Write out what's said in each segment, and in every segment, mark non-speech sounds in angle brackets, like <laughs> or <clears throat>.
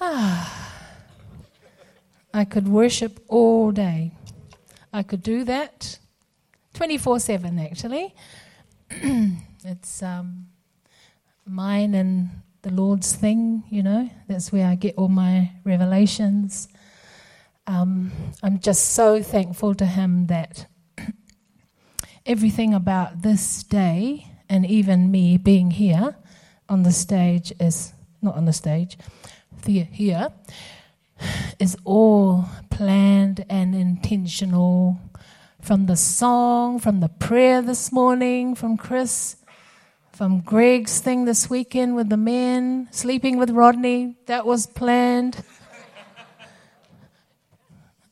Ah, <sighs> I could worship all day. I could do that 24 7, actually. <clears throat> it's um, mine and the Lord's thing, you know. That's where I get all my revelations. Um, I'm just so thankful to Him that <clears throat> everything about this day and even me being here on the stage is not on the stage, here is all planned and intentional from the song, from the prayer this morning, from Chris, from Greg's thing this weekend with the men, sleeping with Rodney, that was planned.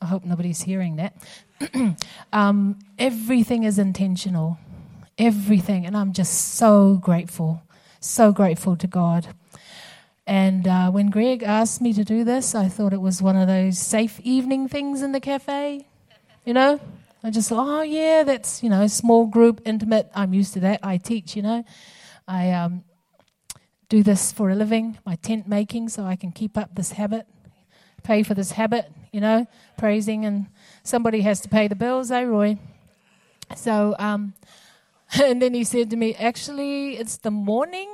I hope nobody's hearing that. <clears throat> um, everything is intentional. Everything. And I'm just so grateful. So grateful to God. And uh, when Greg asked me to do this, I thought it was one of those safe evening things in the cafe. You know? I just thought, oh, yeah, that's, you know, small group, intimate. I'm used to that. I teach, you know. I um, do this for a living, my tent making, so I can keep up this habit, pay for this habit, you know, praising. And somebody has to pay the bills, eh, Roy? So, um, <laughs> and then he said to me, actually, it's the morning.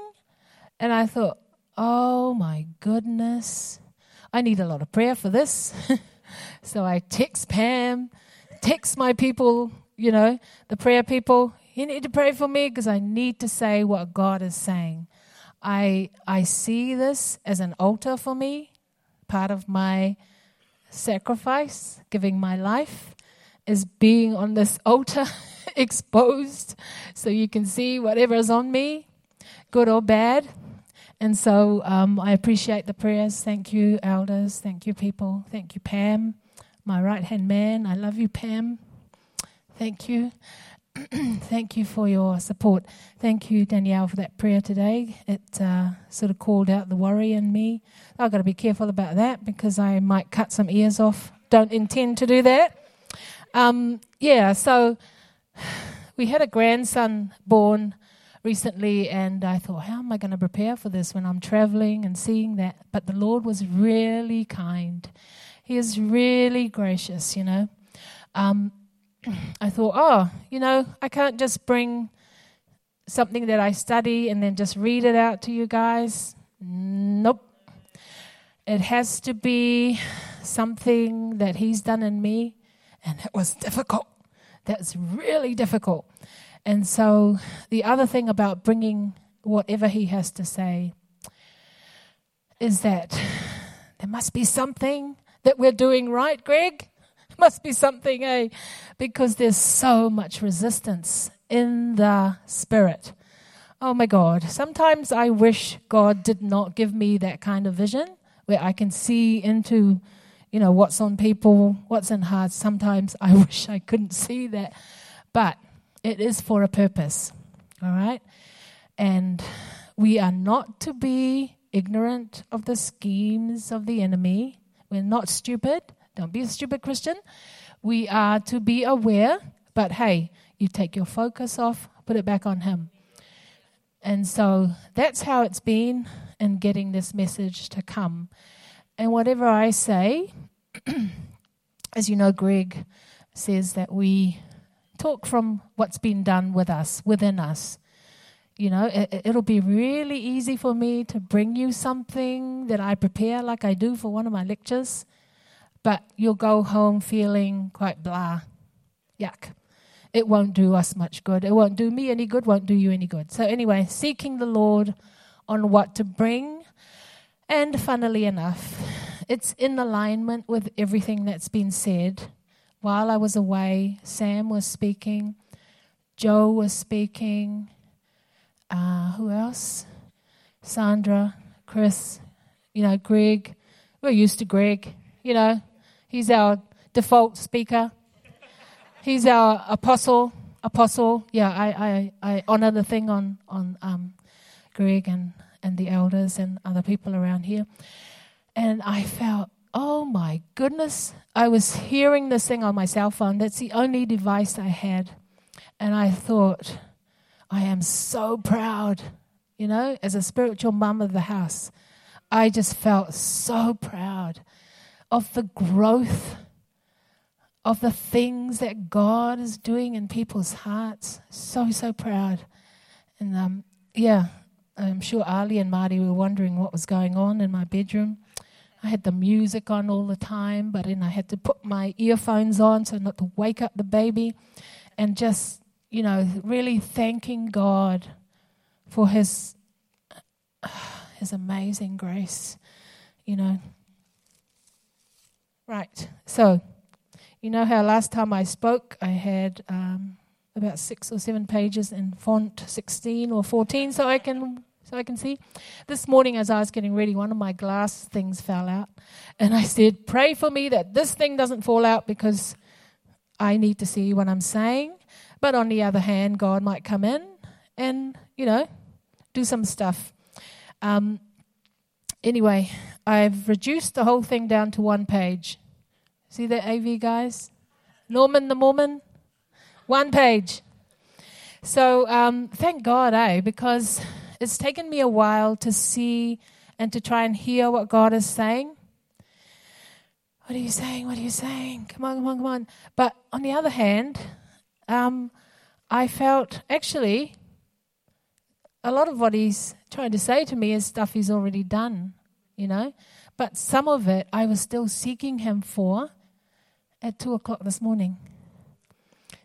And I thought, oh my goodness, I need a lot of prayer for this. <laughs> so I text Pam text my people, you know, the prayer people, you need to pray for me because I need to say what God is saying. I I see this as an altar for me, part of my sacrifice, giving my life is being on this altar <laughs> exposed so you can see whatever is on me, good or bad. And so um, I appreciate the prayers. Thank you, elders. Thank you, people. Thank you, Pam my right hand man. I love you, Pam. Thank you. <clears throat> Thank you for your support. Thank you, Danielle, for that prayer today. It uh, sort of called out the worry in me. I've got to be careful about that because I might cut some ears off. Don't intend to do that. Um, yeah, so <sighs> we had a grandson born recently, and I thought, how am I going to prepare for this when I'm traveling and seeing that? But the Lord was really kind. He is really gracious, you know. Um, <clears throat> I thought, oh, you know, I can't just bring something that I study and then just read it out to you guys. Nope. It has to be something that He's done in me, and it was difficult. That's really difficult. And so, the other thing about bringing whatever He has to say is that there must be something that we're doing right, Greg? <laughs> Must be something, eh? Because there's so much resistance in the spirit. Oh my God. Sometimes I wish God did not give me that kind of vision where I can see into, you know, what's on people, what's in hearts. Sometimes I <laughs> wish I couldn't see that. But it is for a purpose. All right? And we are not to be ignorant of the schemes of the enemy. We're not stupid. Don't be a stupid Christian. We are to be aware, but hey, you take your focus off, put it back on Him. And so that's how it's been in getting this message to come. And whatever I say, <clears throat> as you know, Greg says that we talk from what's been done with us, within us. You know, it, will be really easy for me to bring you something that I prepare like I do for one of my lectures, but you'll go home feeling quite blah. Yuck. It won't do us much good. It won't do me any good, won't do you any good. So, anyway, seeking the Lord on what to bring. And funnily enough, it's in alignment with everything that's been said. While I was away, Sam was speaking, Joe was speaking, uh, who else? Sandra, Chris, you know, Greg. We're used to Greg, you know. He's our default speaker. He's our apostle. Apostle. Yeah, I, I, I honor the thing on, on um, Greg and, and the elders and other people around here. And I felt, oh my goodness. I was hearing this thing on my cell phone. That's the only device I had. And I thought, I am so proud, you know, as a spiritual mum of the house. I just felt so proud of the growth of the things that God is doing in people's hearts. So, so proud. And um, yeah, I'm sure Ali and Marty were wondering what was going on in my bedroom. I had the music on all the time, but then I had to put my earphones on so not to wake up the baby. And just, you know, really thanking God for his, <sighs> his amazing grace, you know. Right, so you know how last time I spoke, I had um, about six or seven pages in font 16 or 14, so I can so I can see. This morning, as I was getting ready, one of my glass things fell out, and I said, "Pray for me that this thing doesn't fall out because I need to see what I'm saying." But on the other hand, God might come in and you know do some stuff. Um, anyway, I've reduced the whole thing down to one page. See that AV guys? Norman the Mormon? One page. So um, thank God, eh? Because it's taken me a while to see and to try and hear what God is saying. What are you saying? What are you saying? Come on, come on, come on. But on the other hand, um, I felt actually a lot of what he's trying to say to me is stuff he's already done, you know. But some of it I was still seeking him for at two o'clock this morning.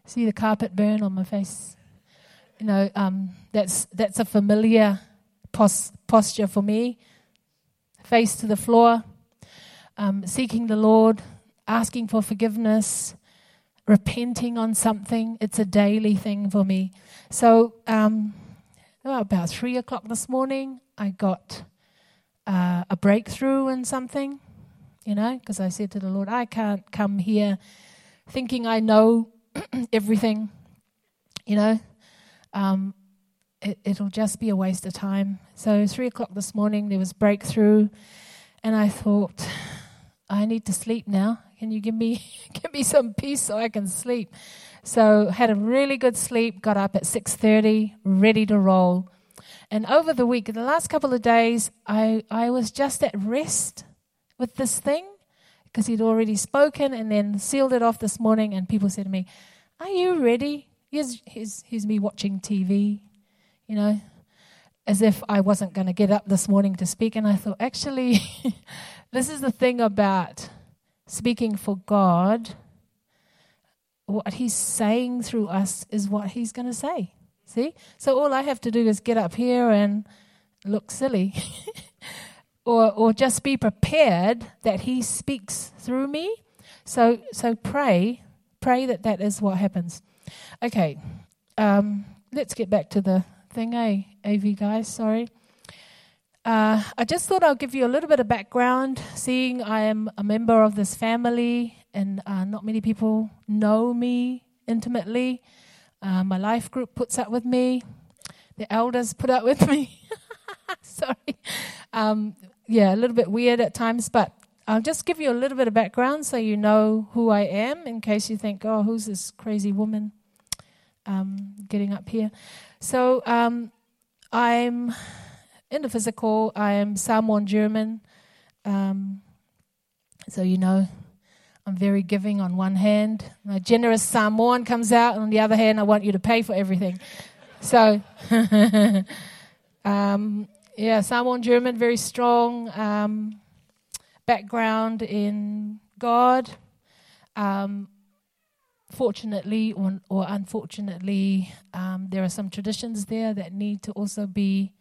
See the carpet burn on my face. You know, um, that's that's a familiar pos- posture for me. Face to the floor, um, seeking the Lord, asking for forgiveness, repenting on something. It's a daily thing for me. So, um, about three o'clock this morning, I got uh, a breakthrough in something you know, because I said to the Lord, I can't come here thinking I know <clears throat> everything, you know. Um, it, will just be a waste of time. So, three o'clock this morning, there was breakthrough, and I thought, I need to sleep now. Can you give me <laughs> give me some peace so I can sleep? So, had a really good sleep. Got up at six thirty, ready to roll. And over the week, the last couple of days, I, I was just at rest with this thing because he'd already spoken and then sealed it off this morning. And people said to me, Are you ready? Here's, here's, here's me watching TV, you know, as if I wasn't going to get up this morning to speak. And I thought, actually, <laughs> this is the thing about speaking for God. What he's saying through us is what he's going to say. See? So all I have to do is get up here and look silly. <laughs> or, or just be prepared that He speaks through me. So, so pray, pray that that is what happens. Okay, um, let's get back to the thing, eh, AV guys? Sorry. Uh, I just thought I'll give you a little bit of background. Seeing I am a member of this family, and uh, not many people know me intimately. Uh, my life group puts up with me. The elders put up with <laughs> me. <laughs> Sorry. Um, yeah, a little bit weird at times, but I'll just give you a little bit of background so you know who I am in case you think, oh, who's this crazy woman um, getting up here? So um, I'm in the physical, I am Samoan German. Um, so you know, I'm very giving on one hand. My generous Samoan comes out, and on the other hand, I want you to pay for everything. So. <laughs> um, yeah, Samoan German, very strong um, background in God. Um, fortunately or, or unfortunately, um, there are some traditions there that need to also be,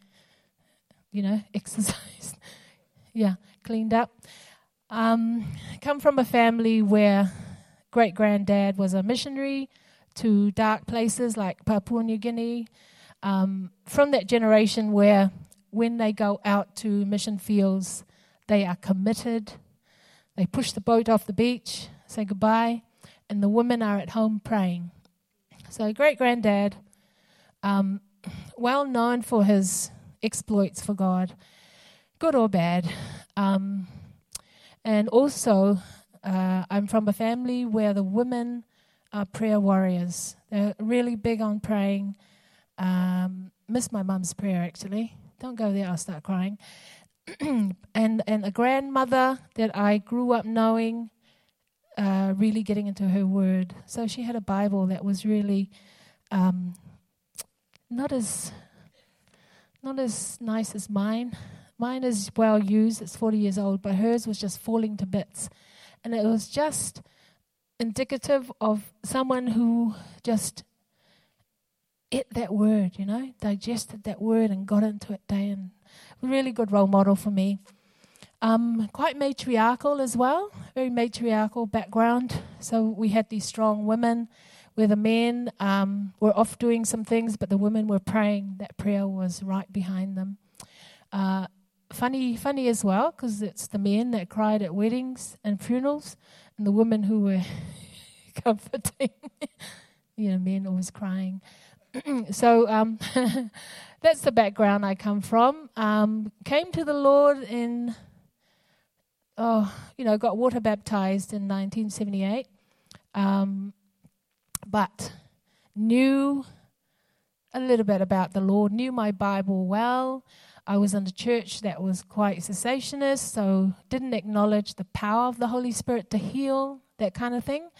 you know, <laughs> exercised. yeah, cleaned up. Um, come from a family where great granddad was a missionary to dark places like Papua New Guinea. Um, from that generation where when they go out to mission fields, they are committed. They push the boat off the beach, say goodbye, and the women are at home praying. So, great granddad, um, well known for his exploits for God, good or bad. Um, and also, uh, I'm from a family where the women are prayer warriors. They're really big on praying. Um, miss my mum's prayer, actually. Don't go there, I'll start crying. <clears throat> and and a grandmother that I grew up knowing, uh, really getting into her word. So she had a Bible that was really um, not as not as nice as mine. Mine is well used; it's forty years old, but hers was just falling to bits, and it was just indicative of someone who just ate that word, you know, digested that word and got into it day and really good role model for me. Um, quite matriarchal as well, very matriarchal background. So we had these strong women where the men um, were off doing some things, but the women were praying. That prayer was right behind them. Uh, funny, funny as well, because it's the men that cried at weddings and funerals, and the women who were <laughs> comforting. <laughs> you know, men always crying. <clears throat> so um, <laughs> that's the background I come from. Um, came to the Lord in, oh, you know, got water baptized in 1978, um, but knew a little bit about the Lord, knew my Bible well. I was in a church that was quite cessationist, so didn't acknowledge the power of the Holy Spirit to heal, that kind of thing,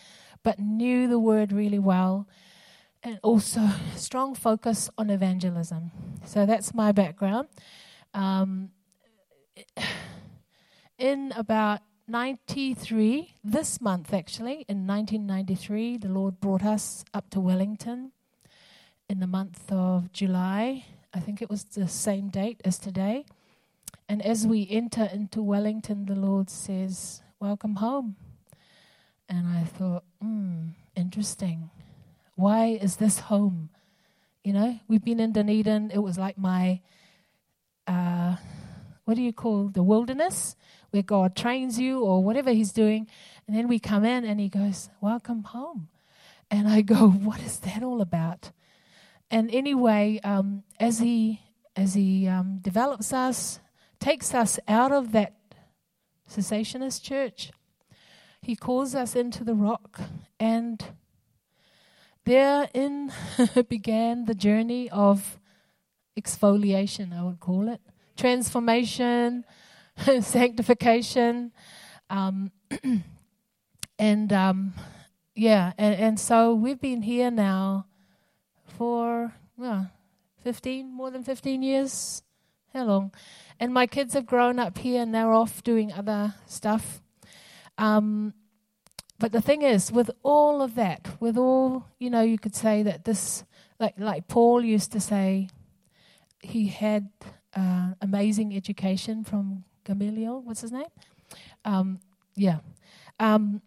but knew the Word really well and also strong focus on evangelism. So that's my background. Um, in about 93, this month actually, in 1993, the Lord brought us up to Wellington in the month of July. I think it was the same date as today. And as we enter into Wellington, the Lord says, Welcome home. And I thought, hmm, interesting. Why is this home? You know, we've been in Dunedin. It was like my, uh, what do you call the wilderness, where God trains you or whatever He's doing. And then we come in and He goes, Welcome home. And I go, <laughs> What is that all about? And anyway, um, as He as He um, develops us, takes us out of that cessationist church, He calls us into the rock and Therein <laughs> began the journey of exfoliation, I would call it, transformation, <laughs> sanctification. Um, <clears throat> and um, yeah, and, and so we've been here now for well, 15, more than 15 years. How long? And my kids have grown up here and they're off doing other stuff. Um, but the thing is, with all of that, with all, you know, you could say that this, like, like Paul used to say, he had uh, amazing education from Gamaliel. What's his name? Um, yeah. Um,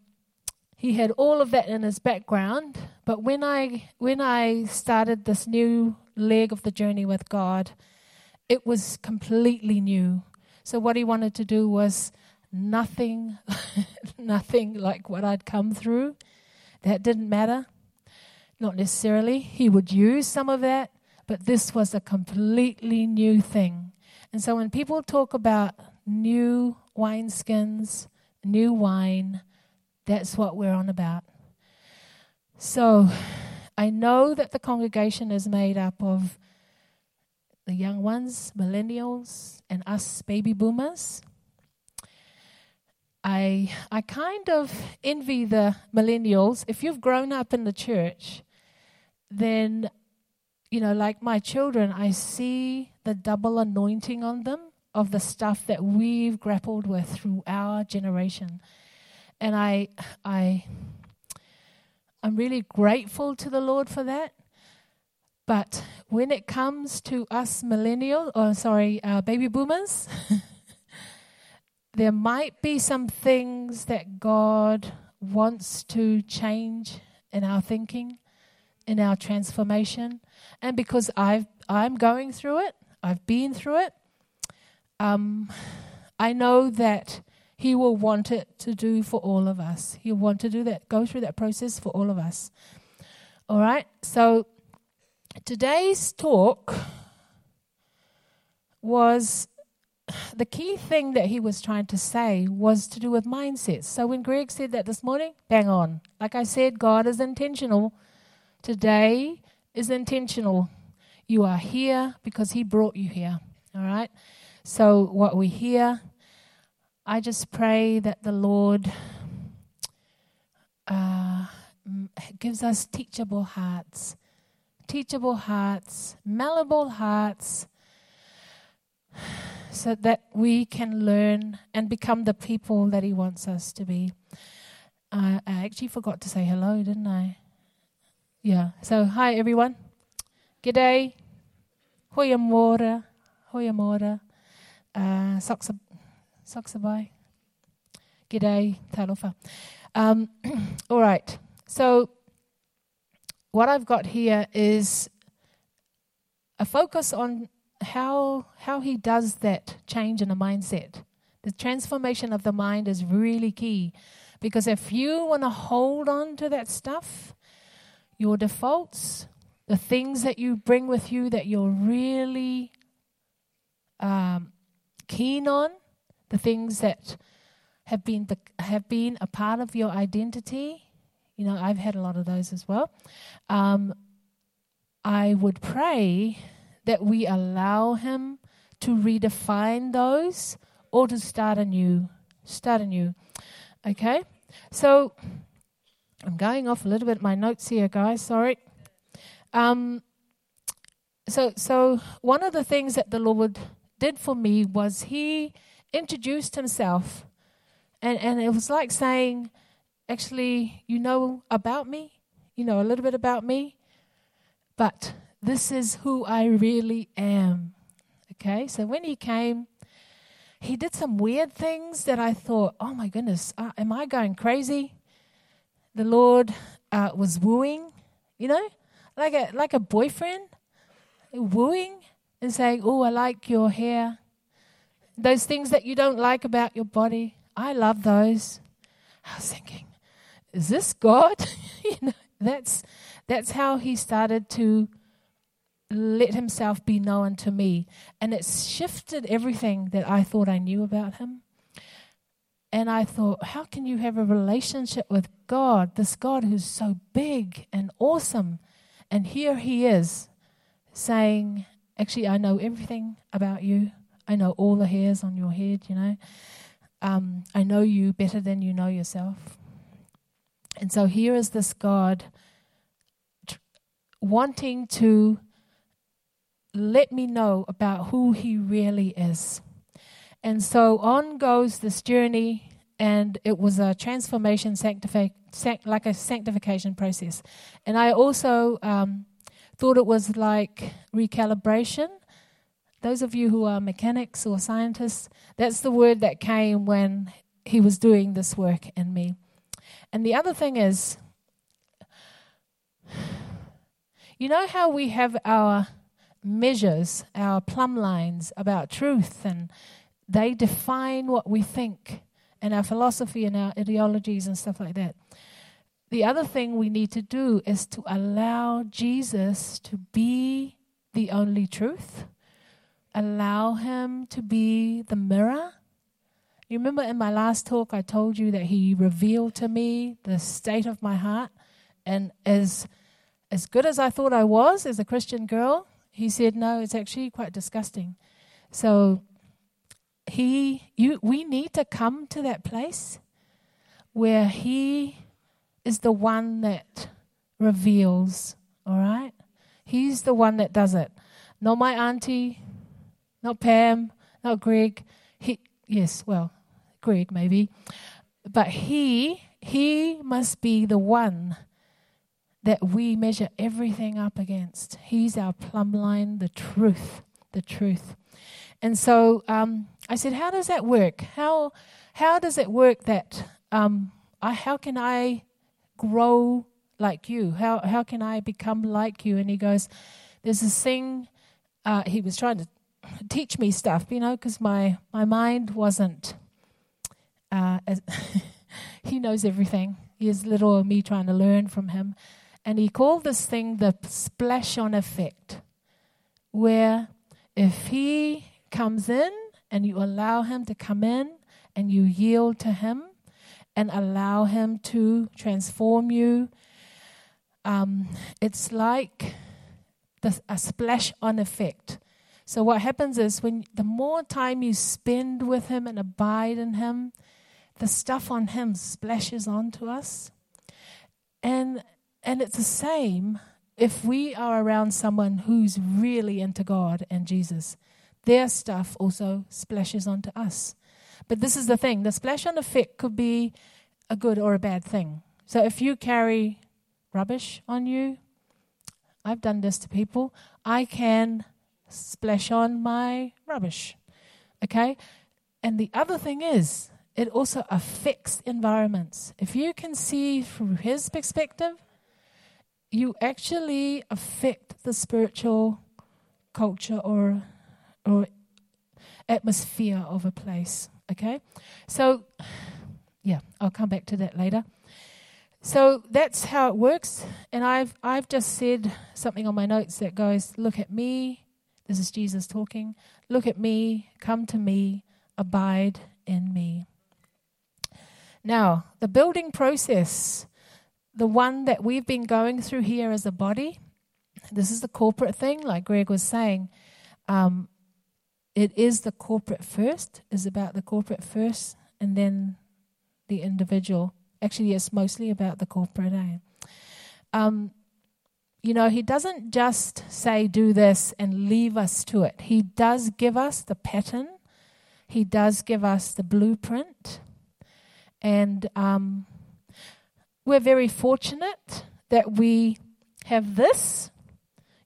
he had all of that in his background, but when I when I started this new leg of the journey with God, it was completely new. So what he wanted to do was nothing, <laughs> nothing like what I'd come through. That didn't matter. Not necessarily. He would use some of that, but this was a completely new thing. And so when people talk about new wineskins, new wine, that's what we're on about. So I know that the congregation is made up of the young ones, millennials, and us baby boomers. I I kind of envy the millennials. If you've grown up in the church, then you know, like my children, I see the double anointing on them of the stuff that we've grappled with through our generation. And I I I'm really grateful to the Lord for that. But when it comes to us millennials, or sorry, uh, baby boomers, <laughs> there might be some things that God wants to change in our thinking, in our transformation. And because I've, I'm going through it, I've been through it, um, I know that He will want it to do for all of us. He'll want to do that, go through that process for all of us. All right? So today's talk was the key thing that he was trying to say was to do with mindsets. So when Greg said that this morning, bang on. Like I said, God is intentional. Today is intentional. You are here because he brought you here. All right? So, what we hear, I just pray that the Lord uh, gives us teachable hearts, teachable hearts, malleable hearts, so that we can learn and become the people that He wants us to be. I actually forgot to say hello, didn't I? Yeah. So, hi everyone. G'day. Hoya mora. Mora. Uh, G'day. Talofa. Um, <clears throat> all right. So, what I've got here is a focus on how how he does that change in the mindset. The transformation of the mind is really key because if you want to hold on to that stuff, your defaults, the things that you bring with you that you're really um, keen on, the things that have been have been a part of your identity. You know, I've had a lot of those as well. Um, I would pray that we allow Him to redefine those or to start anew. Start anew. Okay? So I'm going off a little bit my notes here, guys. Sorry. Um, so, so one of the things that the Lord did for me was He introduced Himself, and and it was like saying, actually, you know about me, you know a little bit about me, but this is who I really am. Okay, so when he came, he did some weird things that I thought, oh my goodness, uh, am I going crazy? The Lord uh, was wooing, you know, like a like a boyfriend, wooing and saying, "Oh, I like your hair." Those things that you don't like about your body, I love those. I was thinking, is this God? <laughs> you know, that's that's how he started to let himself be known to me. And it shifted everything that I thought I knew about him. And I thought, how can you have a relationship with God, this God who's so big and awesome? And here he is saying, Actually, I know everything about you. I know all the hairs on your head, you know. Um, I know you better than you know yourself. And so here is this God tr- wanting to let me know about who he really is. And so on goes this journey, and it was a transformation, sanctifi- sanct- like a sanctification process. And I also um, thought it was like recalibration. Those of you who are mechanics or scientists, that's the word that came when he was doing this work in me. And the other thing is, you know how we have our measures, our plumb lines about truth, and they define what we think and our philosophy and our ideologies and stuff like that. The other thing we need to do is to allow Jesus to be the only truth, allow Him to be the mirror. You remember in my last talk, I told you that He revealed to me the state of my heart. And as, as good as I thought I was as a Christian girl, he said, No, it's actually quite disgusting. So he you we need to come to that place where he is the one that reveals, all right? He's the one that does it. Not my auntie, not Pam, not Greg. He yes, well, Greg maybe. But he he must be the one that we measure everything up against. He's our plumb line, the truth, the truth. And so um, I said, How does that work? How, how does it work that um, I, how can I grow like you? How, how can I become like you? And he goes, There's this thing, uh, he was trying to teach me stuff, you know, because my, my mind wasn't, uh, as <laughs> he knows everything. He is little me trying to learn from him. And he called this thing the splash on effect, where if he comes in and you allow him to come in and you yield to him and allow him to transform you, um, it's like the, a splash on effect. So what happens is when the more time you spend with him and abide in him, the stuff on him splashes onto us. And and it's the same if we are around someone who's really into God and Jesus. Their stuff also splashes onto us. But this is the thing, the splash on effect could be a good or a bad thing. So if you carry rubbish on you, I've done this to people, I can splash on my rubbish. Okay? And the other thing is, it also affects environments. If you can see from his perspective, you actually affect the spiritual culture or or atmosphere of a place. Okay? So <sighs> yeah, I'll come back to that later. So that's how it works. And I've I've just said something on my notes that goes, look at me, this is Jesus talking. Look at me, come to me, abide in me. Now, the building process, the one that we've been going through here as a body, this is the corporate thing, like Greg was saying. Um, it is the corporate first, is about the corporate first, and then the individual. Actually, it's mostly about the corporate. Eh? Um, you know, He doesn't just say, do this and leave us to it. He does give us the pattern, He does give us the blueprint. And um, we're very fortunate that we have this.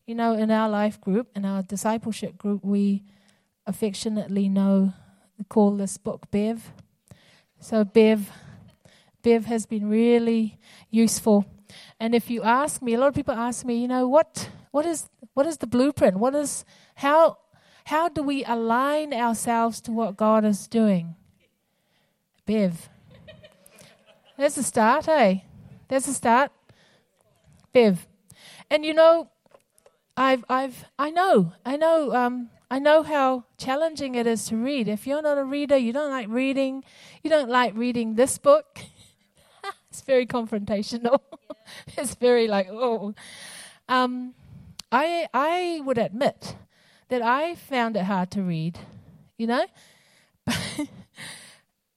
You know, in our life group, in our discipleship group, we affectionately know, call this book Bev. So, Bev, Bev has been really useful and if you ask me, a lot of people ask me, you know, what what is what is the blueprint? What is how how do we align ourselves to what God is doing? Bev. There's a start, eh? There's a start. Bev. And you know, I've I've I know, I know, um, I know how challenging it is to read. If you're not a reader, you don't like reading, you don't like reading this book. <laughs> it's very confrontational. <laughs> it's very like, oh. Um, I, I would admit that I found it hard to read, you know? <laughs>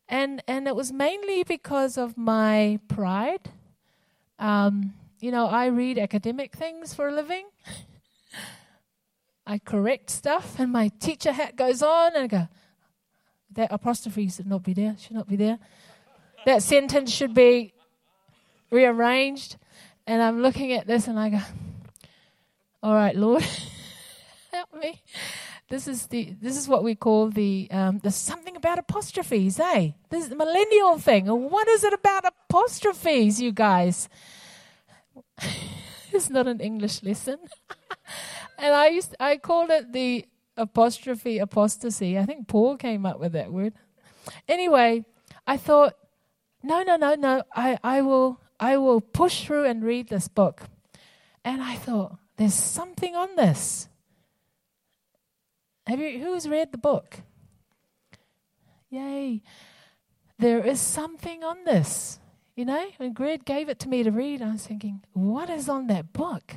and, and it was mainly because of my pride. Um, you know, I read academic things for a living. I correct stuff, and my teacher hat goes on, and I go, that apostrophe should not be there, should not be there. That sentence should be rearranged. And I'm looking at this and I go, all right, Lord, <laughs> help me. This is the this is what we call the um, there's something about apostrophes, eh? This is the millennial thing. What is it about apostrophes, you guys? <laughs> it's not an English lesson. <laughs> and I used I called it the apostrophe apostasy. I think Paul came up with that word. Anyway, I thought, no, no, no, no. I, I will I will push through and read this book. And I thought, there's something on this. Have you who's read the book? Yay. There is something on this. You know, when Greg gave it to me to read, I was thinking, what is on that book?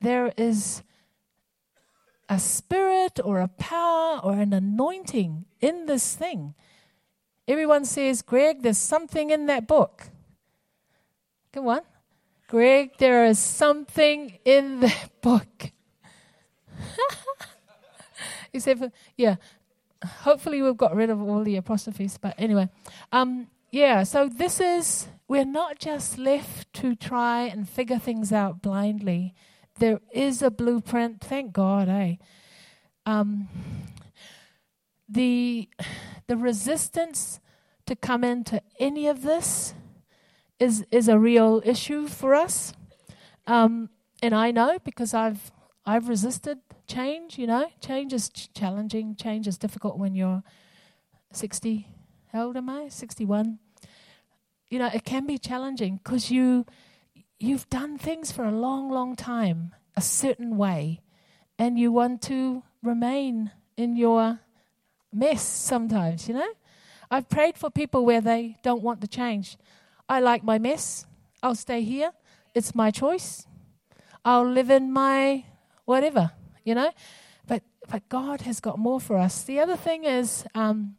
There is a spirit or a power or an anointing in this thing. Everyone says, Greg, there's something in that book. Come on. Greg, there is something in <laughs> the book. <laughs> Except for, yeah, hopefully we've got rid of all the apostrophes. But anyway, um, yeah, so this is, we're not just left to try and figure things out blindly. There is a blueprint, thank God, eh? Um, the, the resistance to come into any of this is is a real issue for us. Um, and I know because I've I've resisted change. You know, change is ch- challenging. Change is difficult when you're sixty. How old am I? Sixty-one. You know, it can be challenging because you you've done things for a long, long time a certain way, and you want to remain in your mess sometimes. You know, I've prayed for people where they don't want to change. I like my mess. I'll stay here. It's my choice. I'll live in my whatever, you know. But But God has got more for us. The other thing is, um,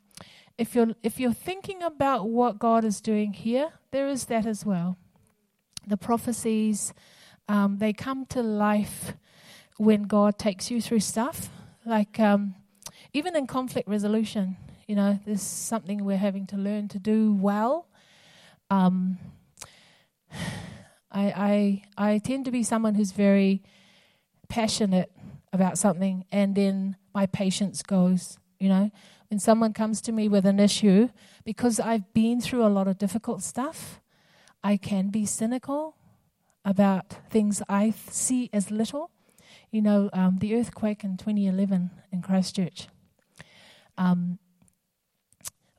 if you're if you're thinking about what God is doing here, there is that as well. The prophecies, um, they come to life when God takes you through stuff. Like um, even in conflict resolution, you know, there's something we're having to learn to do well. Um, <sighs> I, I I tend to be someone who's very passionate about something, and then my patience goes. You know, when someone comes to me with an issue, because I've been through a lot of difficult stuff, I can be cynical about things I see as little. You know, um, the earthquake in 2011 in Christchurch. Um,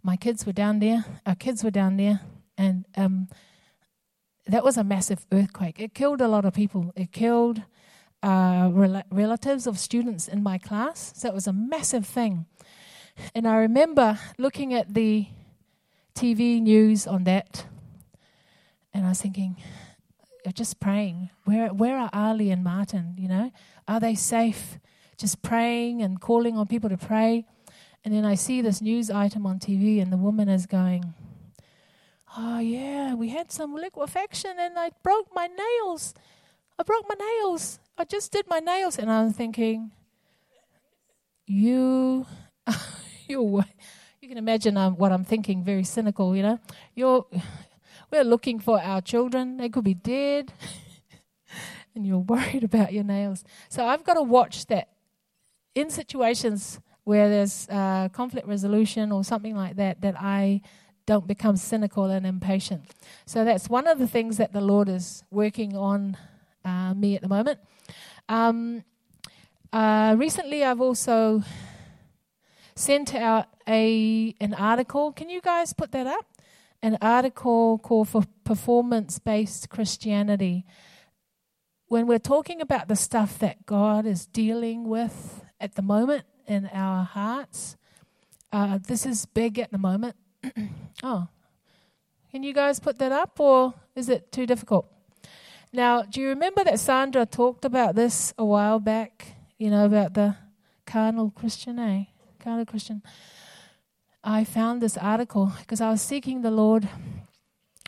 my kids were down there, our kids were down there, and um, that was a massive earthquake. It killed a lot of people. It killed uh, rel- relatives of students in my class. So it was a massive thing. And I remember looking at the TV news on that, and I was thinking, just praying. Where where are Ali and Martin? You know, are they safe? Just praying and calling on people to pray. And then I see this news item on TV, and the woman is going, "Oh yeah, we had some liquefaction, and I broke my nails. I broke my nails. I just did my nails." And I'm thinking, "You, <laughs> you, you can imagine um, what I'm thinking. Very cynical, you know. You're, we're looking for our children. They could be dead." <laughs> and you're worried about your nails. So I've got to watch that in situations where there's uh, conflict resolution or something like that, that I don't become cynical and impatient. So that's one of the things that the Lord is working on uh, me at the moment. Um, uh, recently, I've also sent out a an article. Can you guys put that up? An article called for performance based Christianity. When we're talking about the stuff that God is dealing with at the moment in our hearts. Uh, this is big at the moment. <clears throat> oh, can you guys put that up, or is it too difficult? Now, do you remember that Sandra talked about this a while back? You know, about the carnal Christian, eh? Carnal Christian. I found this article because I was seeking the Lord.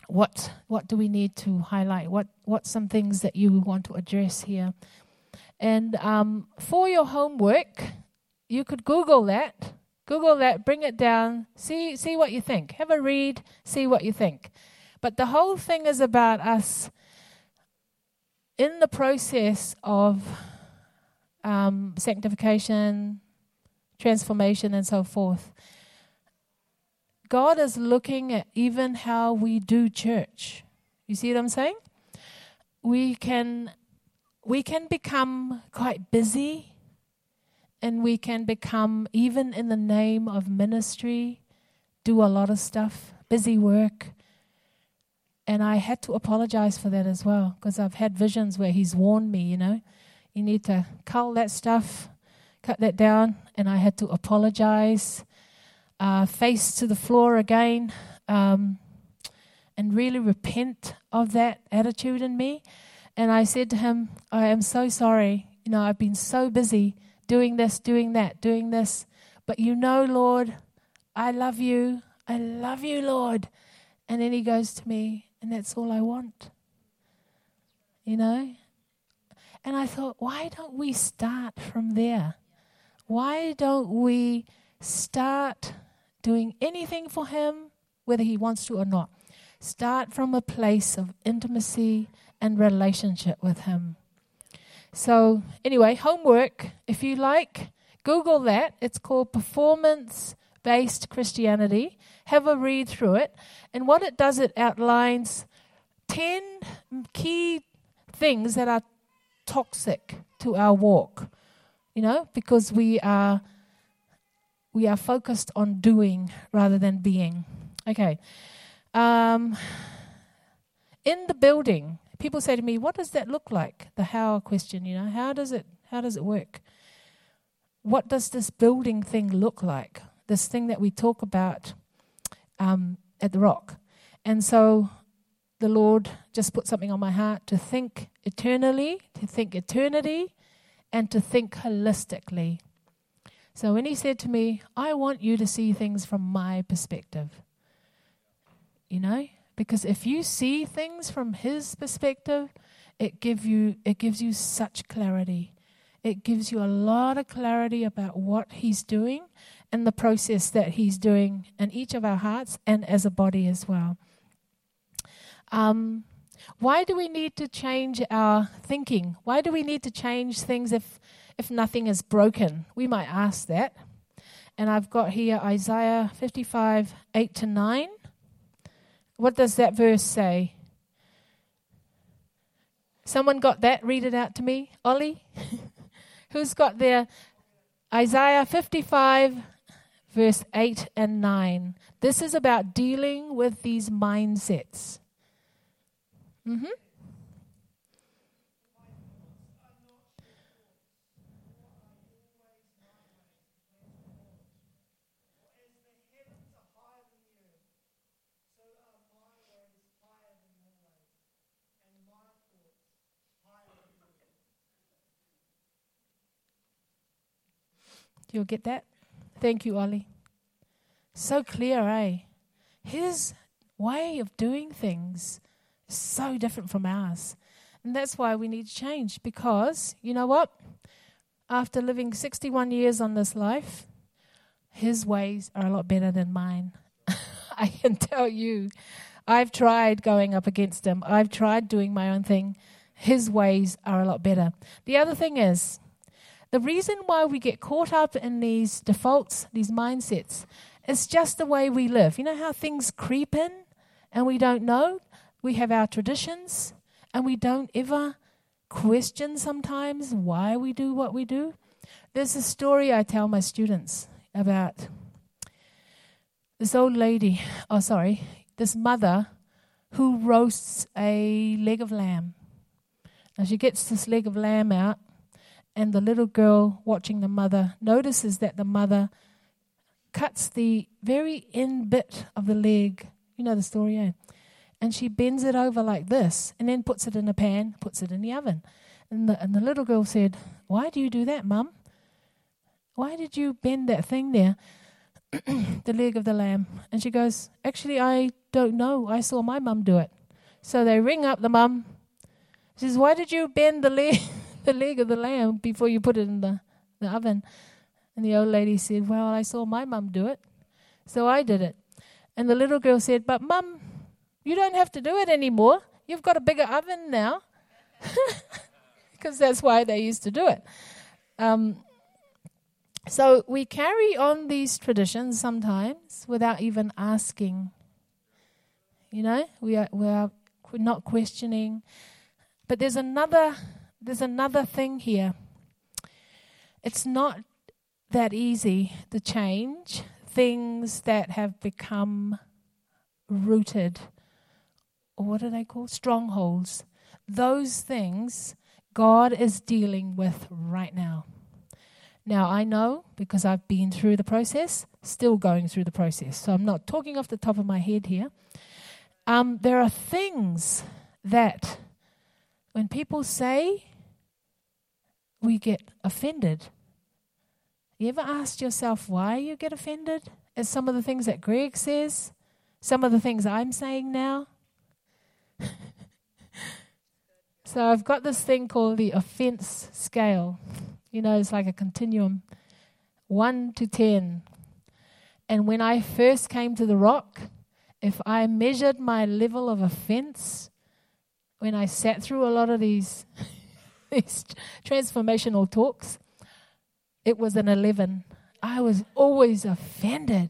What what do we need to highlight? What what's some things that you want to address here? And um, for your homework, you could Google that. Google that, bring it down, see see what you think. Have a read, see what you think. But the whole thing is about us in the process of um, sanctification, transformation, and so forth. God is looking at even how we do church. You see what I'm saying? We can we can become quite busy and we can become, even in the name of ministry, do a lot of stuff, busy work. And I had to apologize for that as well because I've had visions where he's warned me, you know, you need to cull that stuff, cut that down. And I had to apologize, uh, face to the floor again, um, and really repent of that attitude in me. And I said to him, I am so sorry. You know, I've been so busy doing this, doing that, doing this. But you know, Lord, I love you. I love you, Lord. And then he goes to me, and that's all I want. You know? And I thought, why don't we start from there? Why don't we start doing anything for him, whether he wants to or not? Start from a place of intimacy and relationship with him. So, anyway, homework, if you like, Google that. It's called Performance Based Christianity. Have a read through it. And what it does, it outlines 10 key things that are toxic to our walk. You know, because we are we are focused on doing rather than being. Okay. Um, in the building, people say to me, "What does that look like?" The how question, you know, how does it how does it work? What does this building thing look like? This thing that we talk about um, at the Rock, and so the Lord just put something on my heart to think eternally, to think eternity, and to think holistically. So when he said to me, I want you to see things from my perspective, you know, because if you see things from his perspective, it give you it gives you such clarity. It gives you a lot of clarity about what he's doing and the process that he's doing in each of our hearts and as a body as well. Um, why do we need to change our thinking? Why do we need to change things if, if nothing is broken? We might ask that. And I've got here Isaiah 55 8 to 9. What does that verse say? Someone got that? Read it out to me. Ollie? <laughs> Who's got there? Isaiah 55 verse 8 and 9. This is about dealing with these mindsets. Mm-hmm. You'll get that? Thank you, Ollie. So clear, eh? His way of doing things so different from ours. And that's why we need to change because, you know what? After living 61 years on this life, his ways are a lot better than mine. <laughs> I can tell you. I've tried going up against him, I've tried doing my own thing. His ways are a lot better. The other thing is, the reason why we get caught up in these defaults, these mindsets, is just the way we live. You know how things creep in and we don't know? We have our traditions and we don't ever question sometimes why we do what we do. There's a story I tell my students about this old lady, oh, sorry, this mother who roasts a leg of lamb. Now she gets this leg of lamb out and the little girl watching the mother notices that the mother cuts the very end bit of the leg. You know the story, eh? And she bends it over like this and then puts it in a pan, puts it in the oven. And the, and the little girl said, Why do you do that, Mum? Why did you bend that thing there? <clears throat> the leg of the lamb. And she goes, Actually, I don't know. I saw my mum do it. So they ring up the mum. She says, Why did you bend the leg? <laughs> the leg of the lamb before you put it in the, the oven. And the old lady said, Well, I saw my mum do it, so I did it. And the little girl said, But mum, you don't have to do it anymore. You've got a bigger oven now. <laughs> Because that's why they used to do it. Um, so we carry on these traditions sometimes without even asking. You know, we are, we are not questioning. But there's another there's another thing here. It's not that easy to change things that have become rooted, or what are they called? Strongholds. Those things God is dealing with right now. Now, I know because I've been through the process, still going through the process. So I'm not talking off the top of my head here. Um, there are things that when people say we get offended. You ever asked yourself why you get offended at some of the things that Greg says, some of the things I'm saying now? So I've got this thing called the offense scale. You know, it's like a continuum 1 to 10. And when I first came to the rock, if I measured my level of offense, when I sat through a lot of these <laughs> these transformational talks, it was an 11. I was always offended.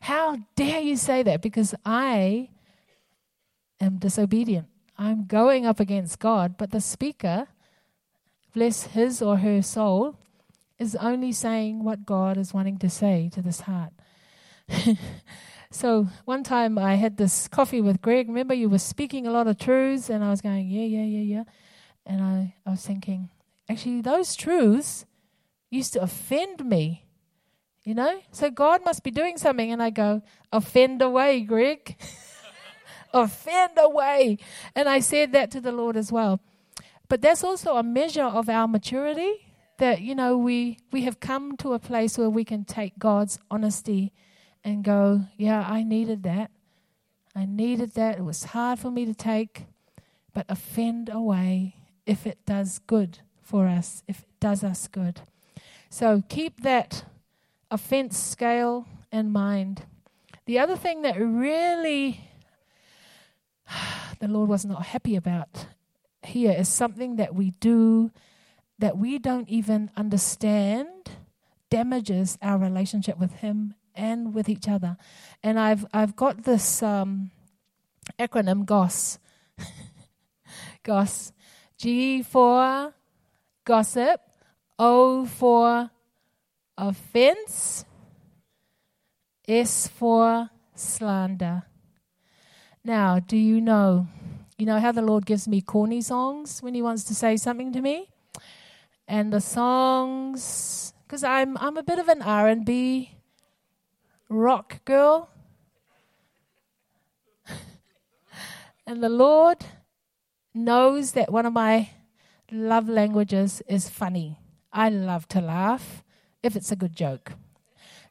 How dare you say that? Because I am disobedient. I'm going up against God, but the speaker, bless his or her soul, is only saying what God is wanting to say to this heart. <laughs> so one time I had this coffee with Greg. Remember, you were speaking a lot of truths, and I was going, yeah, yeah, yeah, yeah. And I, I was thinking, actually, those truths used to offend me. You know? So God must be doing something. And I go, offend away, Greg. <laughs> offend away. And I said that to the Lord as well. But that's also a measure of our maturity that, you know, we, we have come to a place where we can take God's honesty and go, yeah, I needed that. I needed that. It was hard for me to take, but offend away if it does good for us, if it does us good. So keep that offense scale in mind. The other thing that really <sighs> the Lord was not happy about here is something that we do that we don't even understand damages our relationship with Him and with each other. And I've I've got this um, acronym GOSS. <laughs> GOSS. G for gossip, O for offense, S for slander. Now, do you know? You know how the Lord gives me corny songs when He wants to say something to me, and the songs because I'm I'm a bit of an R and B rock girl, <laughs> and the Lord knows that one of my love languages is funny. I love to laugh if it's a good joke.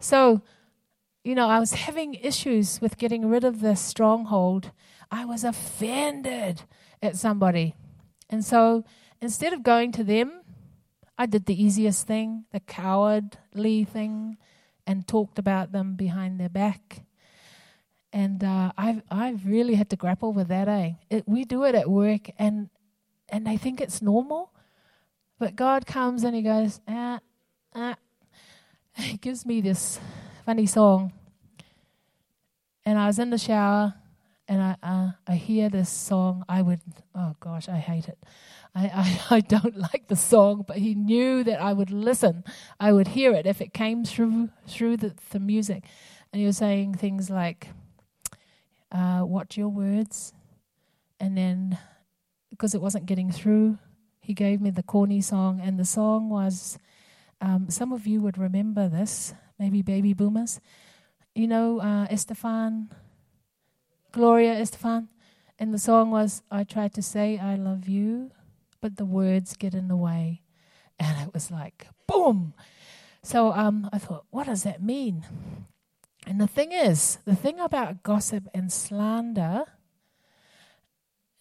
So you know, I was having issues with getting rid of this stronghold. I was offended at somebody. And so instead of going to them, I did the easiest thing, the cowardly thing, and talked about them behind their back. And uh, I've I've really had to grapple with that. Eh, it, we do it at work, and and they think it's normal, but God comes and He goes, ah, ah. <laughs> He gives me this funny song. And I was in the shower and I, uh, I hear this song. I would, oh gosh, I hate it. I, <laughs> I, I don't like the song, but he knew that I would listen. I would hear it if it came through through the, the music. And he was saying things like, uh, watch your words. And then, because it wasn't getting through, he gave me the corny song. And the song was, um, some of you would remember this maybe baby boomers. You know, uh, Estefan, Gloria Estefan. And the song was, I tried to say I love you, but the words get in the way. And it was like, boom. So um, I thought, what does that mean? And the thing is, the thing about gossip and slander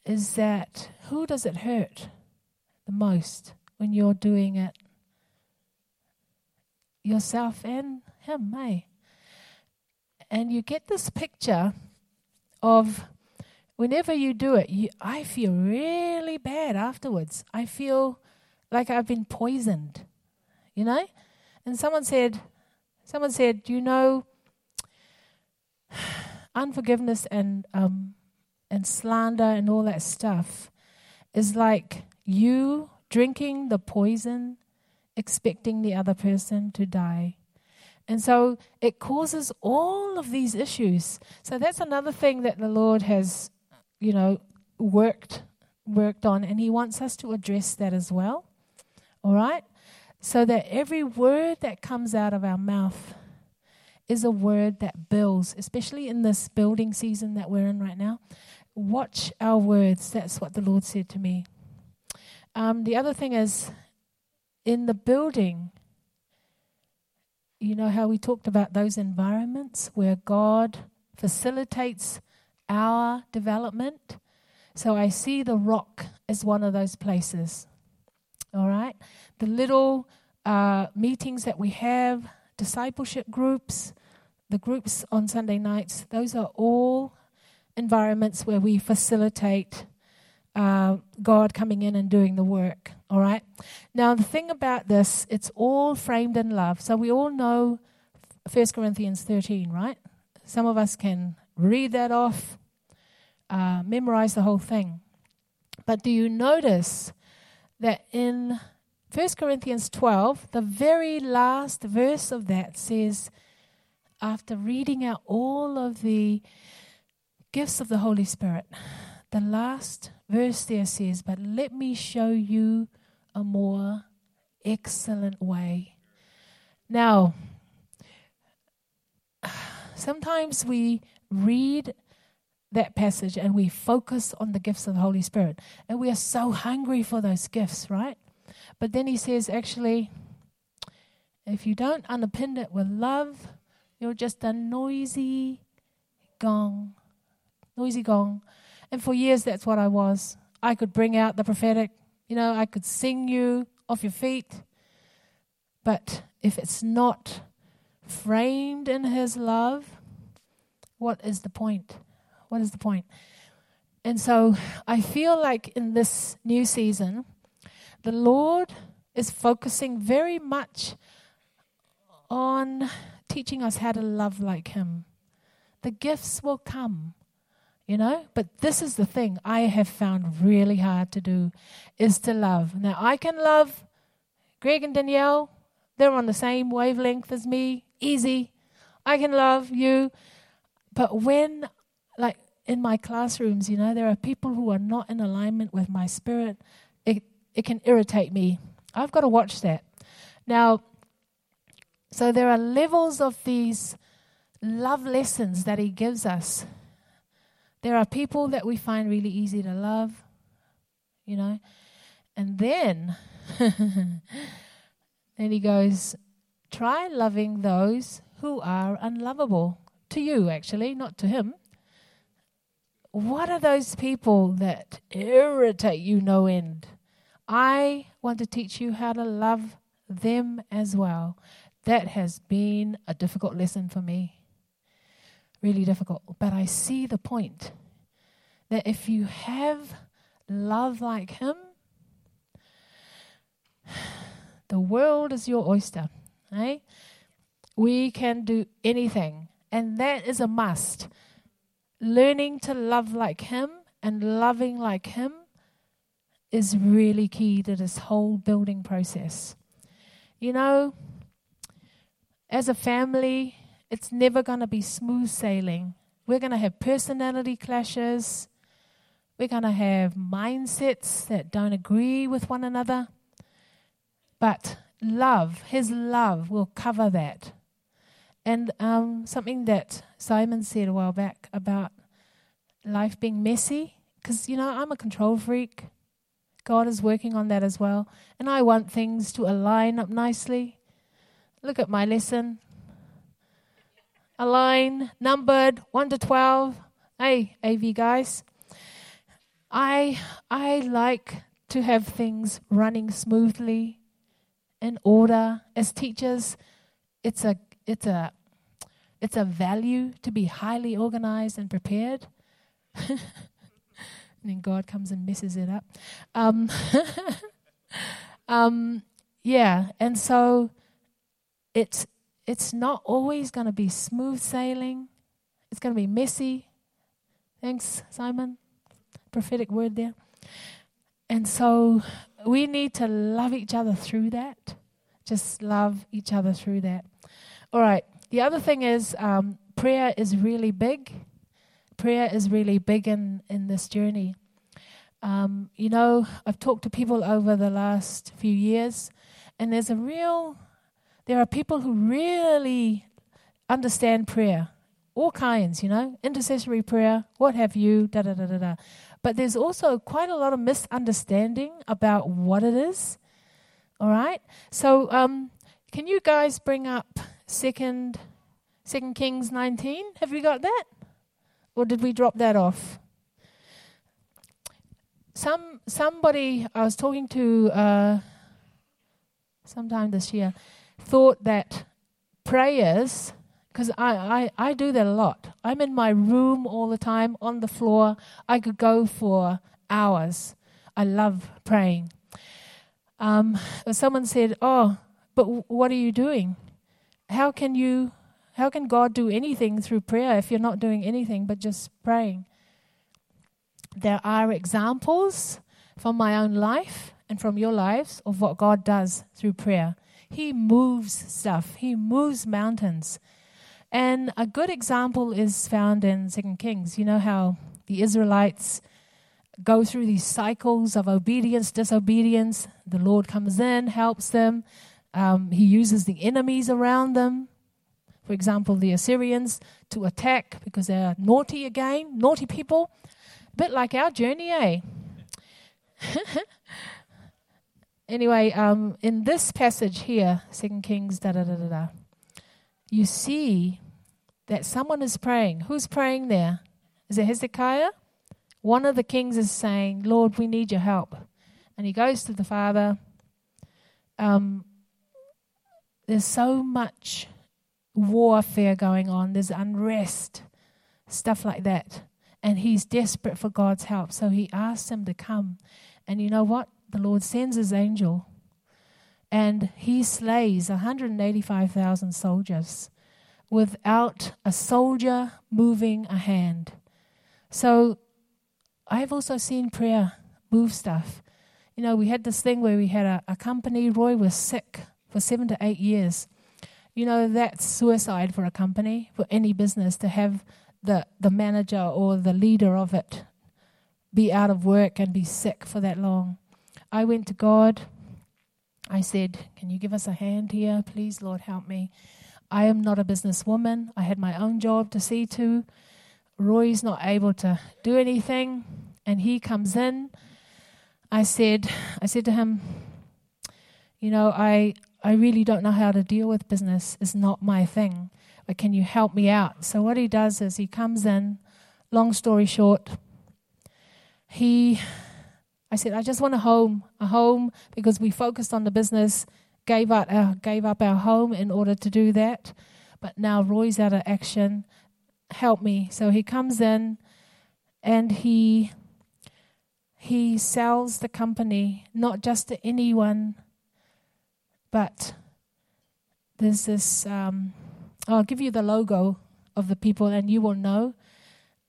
is that who does it hurt the most when you're doing it yourself and him, eh? And you get this picture of whenever you do it, you, I feel really bad afterwards. I feel like I've been poisoned, you know? And someone said, someone said, you know, <sighs> unforgiveness and um, and slander and all that stuff is like you drinking the poison expecting the other person to die. And so it causes all of these issues. So that's another thing that the Lord has, you know, worked worked on and he wants us to address that as well. All right? So that every word that comes out of our mouth is a word that builds, especially in this building season that we're in right now. Watch our words. That's what the Lord said to me. Um, the other thing is in the building, you know how we talked about those environments where God facilitates our development? So I see the rock as one of those places. All right? The little uh, meetings that we have, discipleship groups, the groups on Sunday nights, those are all environments where we facilitate uh, God coming in and doing the work. All right. Now the thing about this, it's all framed in love. So we all know 1 Corinthians 13, right? Some of us can read that off, uh, memorize the whole thing. But do you notice that in 1 Corinthians 12, the very last verse of that says, after reading out all of the gifts of the Holy Spirit, the last verse there says, But let me show you a more excellent way. Now, sometimes we read that passage and we focus on the gifts of the Holy Spirit, and we are so hungry for those gifts, right? But then he says, actually, if you don't underpin it with love, you're just a noisy gong. Noisy gong. And for years, that's what I was. I could bring out the prophetic, you know, I could sing you off your feet. But if it's not framed in His love, what is the point? What is the point? And so I feel like in this new season, the Lord is focusing very much on teaching us how to love like Him. The gifts will come, you know, but this is the thing I have found really hard to do is to love. Now, I can love Greg and Danielle, they're on the same wavelength as me, easy. I can love you. But when, like in my classrooms, you know, there are people who are not in alignment with my spirit, it, it can irritate me. I've got to watch that. Now, so there are levels of these love lessons that he gives us. There are people that we find really easy to love, you know. And then <laughs> then he goes, try loving those who are unlovable. To you, actually, not to him. What are those people that irritate you no end? I want to teach you how to love them as well that has been a difficult lesson for me. Really difficult. But I see the point that if you have love like Him, <sighs> the world is your oyster. Eh? We can do anything, and that is a must. Learning to love like Him and loving like Him is really key to this whole building process. You know, as a family, it's never going to be smooth sailing. We're going to have personality clashes. We're going to have mindsets that don't agree with one another. But love, His love, will cover that. And um, something that Simon said a while back about life being messy, because, you know, I'm a control freak. God is working on that as well. And I want things to align up nicely. Look at my lesson. A line numbered 1 to 12. Hey, AV guys. I I like to have things running smoothly in order. As teachers, it's a it's a it's a value to be highly organized and prepared. <laughs> and then God comes and messes it up. Um, <laughs> um, yeah, and so it's it's not always going to be smooth sailing. It's going to be messy. Thanks, Simon. Prophetic word there. And so we need to love each other through that. Just love each other through that. All right. The other thing is um, prayer is really big. Prayer is really big in, in this journey. Um, you know, I've talked to people over the last few years, and there's a real there are people who really understand prayer, all kinds, you know, intercessory prayer, what have you, da da da da da. But there's also quite a lot of misunderstanding about what it is. All right. So, um, can you guys bring up second, Second Kings 19? Have we got that, or did we drop that off? Some somebody I was talking to uh, sometime this year thought that prayers, because I, I, I do that a lot. I'm in my room all the time, on the floor. I could go for hours. I love praying. Um, someone said, "Oh, but what are you doing? How can you? How can God do anything through prayer if you're not doing anything but just praying?" There are examples from my own life and from your lives of what God does through prayer. He moves stuff, He moves mountains. And a good example is found in Second Kings. You know how the Israelites go through these cycles of obedience, disobedience. The Lord comes in, helps them. Um, he uses the enemies around them, for example, the Assyrians, to attack because they're naughty again, naughty people. A bit like our journey, eh? <laughs> anyway, um, in this passage here, Second Kings, da da da da da, you see that someone is praying. Who's praying there? Is it Hezekiah? One of the kings is saying, Lord, we need your help. And he goes to the father. Um, there's so much warfare going on, there's unrest, stuff like that. And he's desperate for God's help. So he asks him to come. And you know what? The Lord sends his angel and he slays 185,000 soldiers without a soldier moving a hand. So I've also seen prayer move stuff. You know, we had this thing where we had a, a company, Roy was sick for seven to eight years. You know, that's suicide for a company, for any business to have the, the manager or the leader of it be out of work and be sick for that long. I went to God. I said, Can you give us a hand here? Please, Lord, help me. I am not a businesswoman. I had my own job to see to. Roy's not able to do anything, and he comes in. I said, I said to him, you know, I I really don't know how to deal with business. It's not my thing. But can you help me out? So what he does is he comes in. Long story short, he I said, I just want a home, a home because we focused on the business, gave up our gave up our home in order to do that. But now Roy's out of action help me. So he comes in and he he sells the company not just to anyone, but there's this. Um, I'll give you the logo of the people, and you will know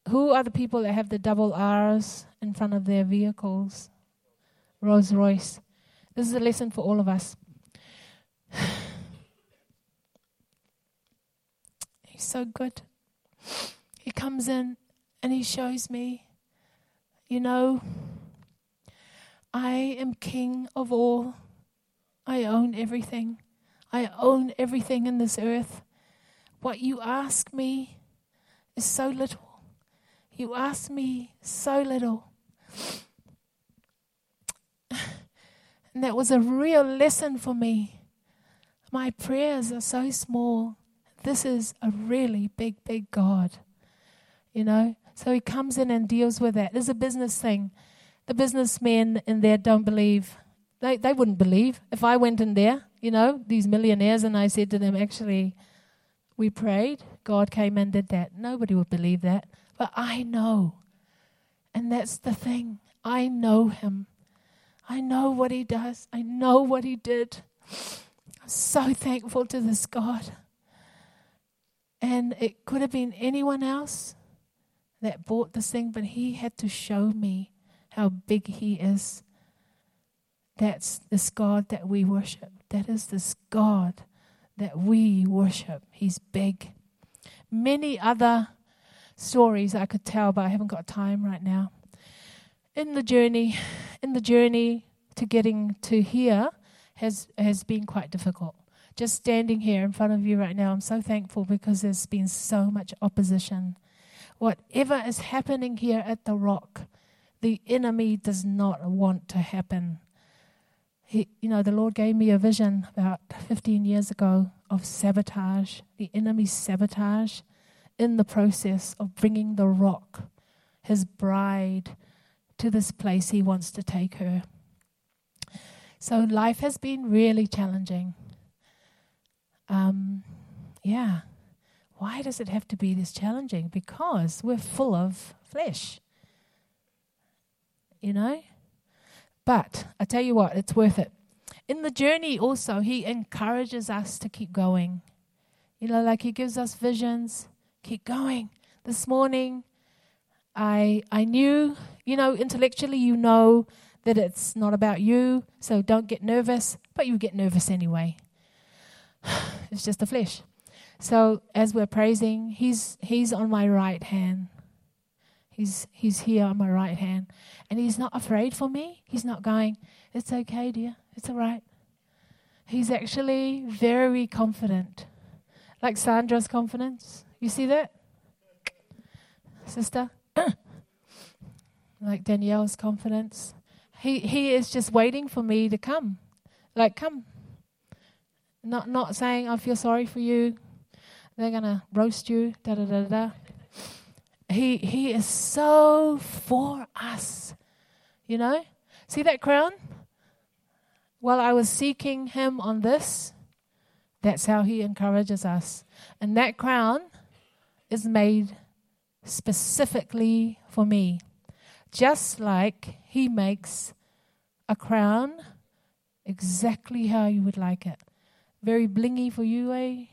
who are the people that have the double R's in front of their vehicles. Rolls Royce. This is a lesson for all of us. <sighs> He's so good. He comes in and he shows me, you know, I am king of all. I own everything. I own everything in this earth. What you ask me is so little. You ask me so little. And that was a real lesson for me. My prayers are so small. This is a really big, big God you know. So he comes in and deals with that. It's a business thing. The businessmen in there don't believe. They, they wouldn't believe. If I went in there, you know, these millionaires, and I said to them, actually, we prayed, God came and did that. Nobody would believe that. But I know. And that's the thing. I know him. I know what he does. I know what he did. I'm so thankful to this God. And it could have been anyone else that bought this thing, but he had to show me how big he is. That's this God that we worship. That is this God that we worship. He's big. Many other stories I could tell, but I haven't got time right now. In the journey, in the journey to getting to here has has been quite difficult. Just standing here in front of you right now, I'm so thankful because there's been so much opposition Whatever is happening here at the rock, the enemy does not want to happen. He, you know, the Lord gave me a vision about 15 years ago of sabotage, the enemy's sabotage in the process of bringing the rock, his bride, to this place he wants to take her. So life has been really challenging. Um, yeah. Why does it have to be this challenging? Because we're full of flesh. You know? But I tell you what, it's worth it. In the journey, also, He encourages us to keep going. You know, like He gives us visions. Keep going. This morning, I I knew, you know, intellectually, you know that it's not about you, so don't get nervous, but you get nervous anyway. <sighs> it's just the flesh. So as we're praising, he's he's on my right hand. He's he's here on my right hand. And he's not afraid for me. He's not going, It's okay, dear. It's all right. He's actually very confident. Like Sandra's confidence. You see that? Sister? <clears throat> like Danielle's confidence. He he is just waiting for me to come. Like, come. Not not saying I feel sorry for you. They're gonna roast you. Da da da da. He he is so for us. You know? See that crown? While I was seeking him on this, that's how he encourages us. And that crown is made specifically for me. Just like he makes a crown exactly how you would like it. Very blingy for you, eh?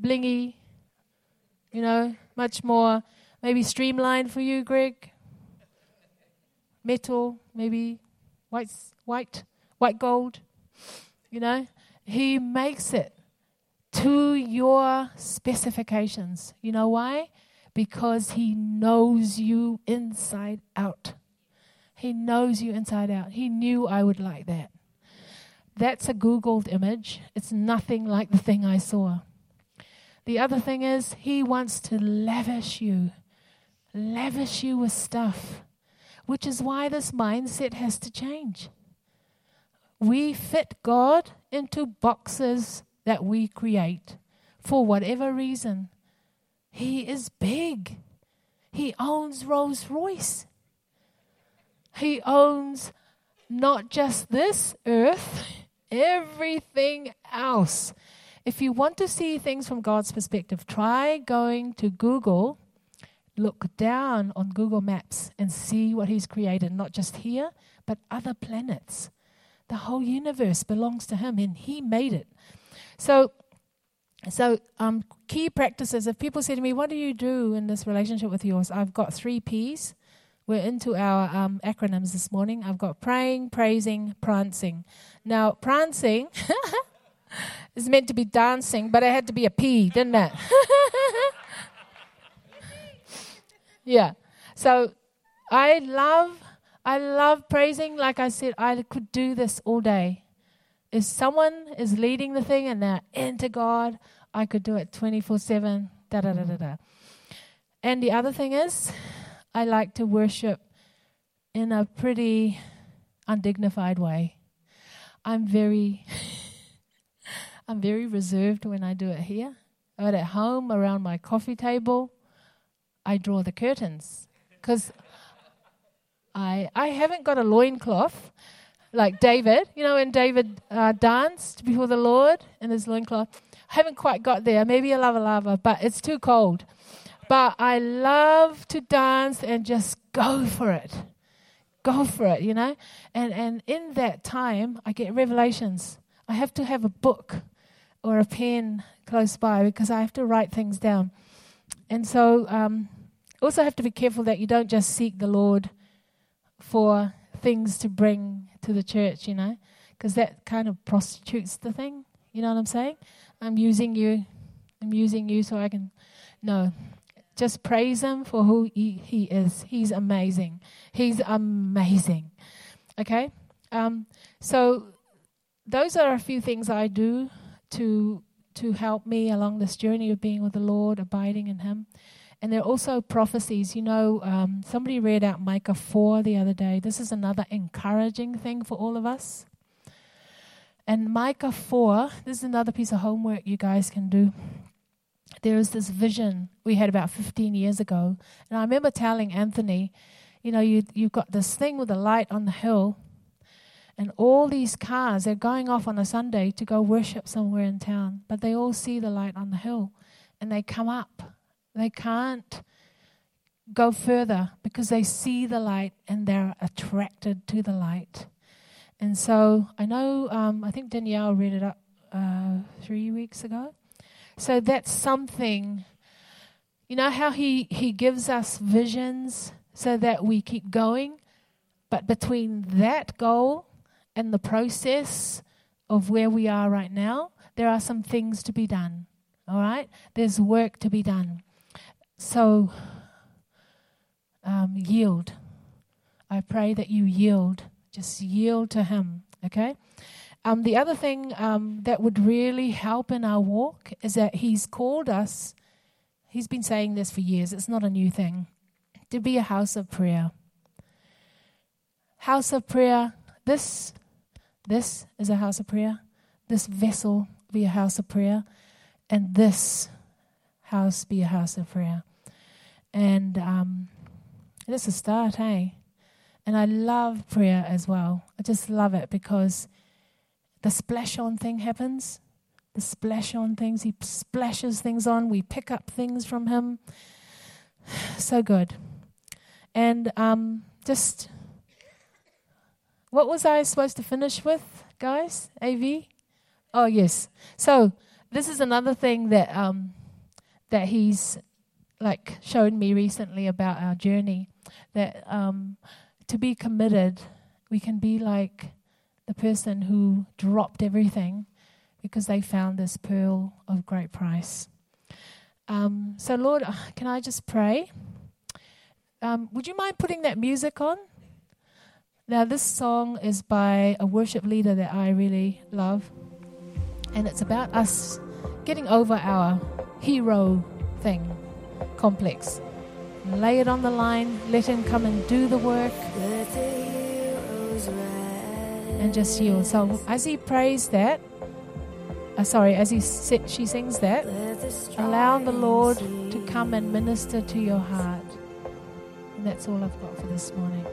blingy, you know, much more maybe streamlined for you, Greg. Metal, maybe white, white, white gold. You know, he makes it to your specifications. You know why? Because he knows you inside out. He knows you inside out. He knew I would like that. That's a Googled image. It's nothing like the thing I saw. The other thing is, he wants to lavish you, lavish you with stuff, which is why this mindset has to change. We fit God into boxes that we create for whatever reason. He is big. He owns Rolls Royce. He owns not just this earth, <laughs> everything else. If you want to see things from God's perspective, try going to Google, look down on Google Maps, and see what He's created, not just here, but other planets. The whole universe belongs to Him, and He made it. So, so um, key practices. If people say to me, "What do you do in this relationship with yours?" I've got three P's. We're into our um, acronyms this morning. I've got praying, praising, prancing. Now, prancing <laughs> is meant to be dancing, but it had to be a P, didn't it? <laughs> yeah. So I love I love praising. Like I said, I could do this all day. If someone is leading the thing and they're into God, I could do it 24 7. Da da da da da. And the other thing is, I like to worship in a pretty undignified way. I'm very <laughs> I'm very reserved when I do it here. But at home, around my coffee table, I draw the curtains because I I haven't got a loincloth like David. You know, when David uh, danced before the Lord in his loincloth. I haven't quite got there. Maybe a lava lava, but it's too cold. But I love to dance and just go for it. Go for it, you know? And and in that time I get revelations. I have to have a book or a pen close by because I have to write things down. And so, um, also have to be careful that you don't just seek the Lord for things to bring to the church, you know, because that kind of prostitutes the thing. You know what I'm saying? I'm using you. I'm using you so I can. No. Just praise him for who he, he is. He's amazing. He's amazing. Okay? Um, so, those are a few things I do to to help me along this journey of being with the Lord, abiding in Him. And there are also prophecies. You know, um, somebody read out Micah 4 the other day. This is another encouraging thing for all of us. And Micah 4, this is another piece of homework you guys can do. There is this vision we had about 15 years ago. And I remember telling Anthony, you know, you, you've got this thing with a light on the hill and all these cars, they're going off on a Sunday to go worship somewhere in town, but they all see the light on the hill and they come up. They can't go further because they see the light and they're attracted to the light. And so I know, um, I think Danielle read it up uh, three weeks ago. So that's something, you know, how he, he gives us visions so that we keep going. But between that goal and the process of where we are right now, there are some things to be done. All right? There's work to be done. So, um, yield. I pray that you yield. Just yield to Him. Okay? Um, the other thing um, that would really help in our walk is that He's called us, He's been saying this for years, it's not a new thing, to be a house of prayer. House of prayer, this this is a house of prayer. This vessel be a house of prayer. And this house be a house of prayer. And um, it's a start, hey? And I love prayer as well. I just love it because the splash on thing happens. The splash on things. He splashes things on. We pick up things from him. <sighs> So good. And um, just, what was I supposed to finish with, guys? AV? Oh, yes. So, this is another thing that, um, that he's like shown me recently about our journey that um, to be committed, we can be like the person who dropped everything because they found this pearl of great price. Um, so, Lord, uh, can I just pray? Um, would you mind putting that music on? Now, this song is by a worship leader that I really love, and it's about us getting over our hero thing complex. Lay it on the line, let Him come and do the work, and just yield. So, as He prays that, uh, sorry, as he she sings that, allow the Lord to come and minister to your heart. And that's all I've got for this morning.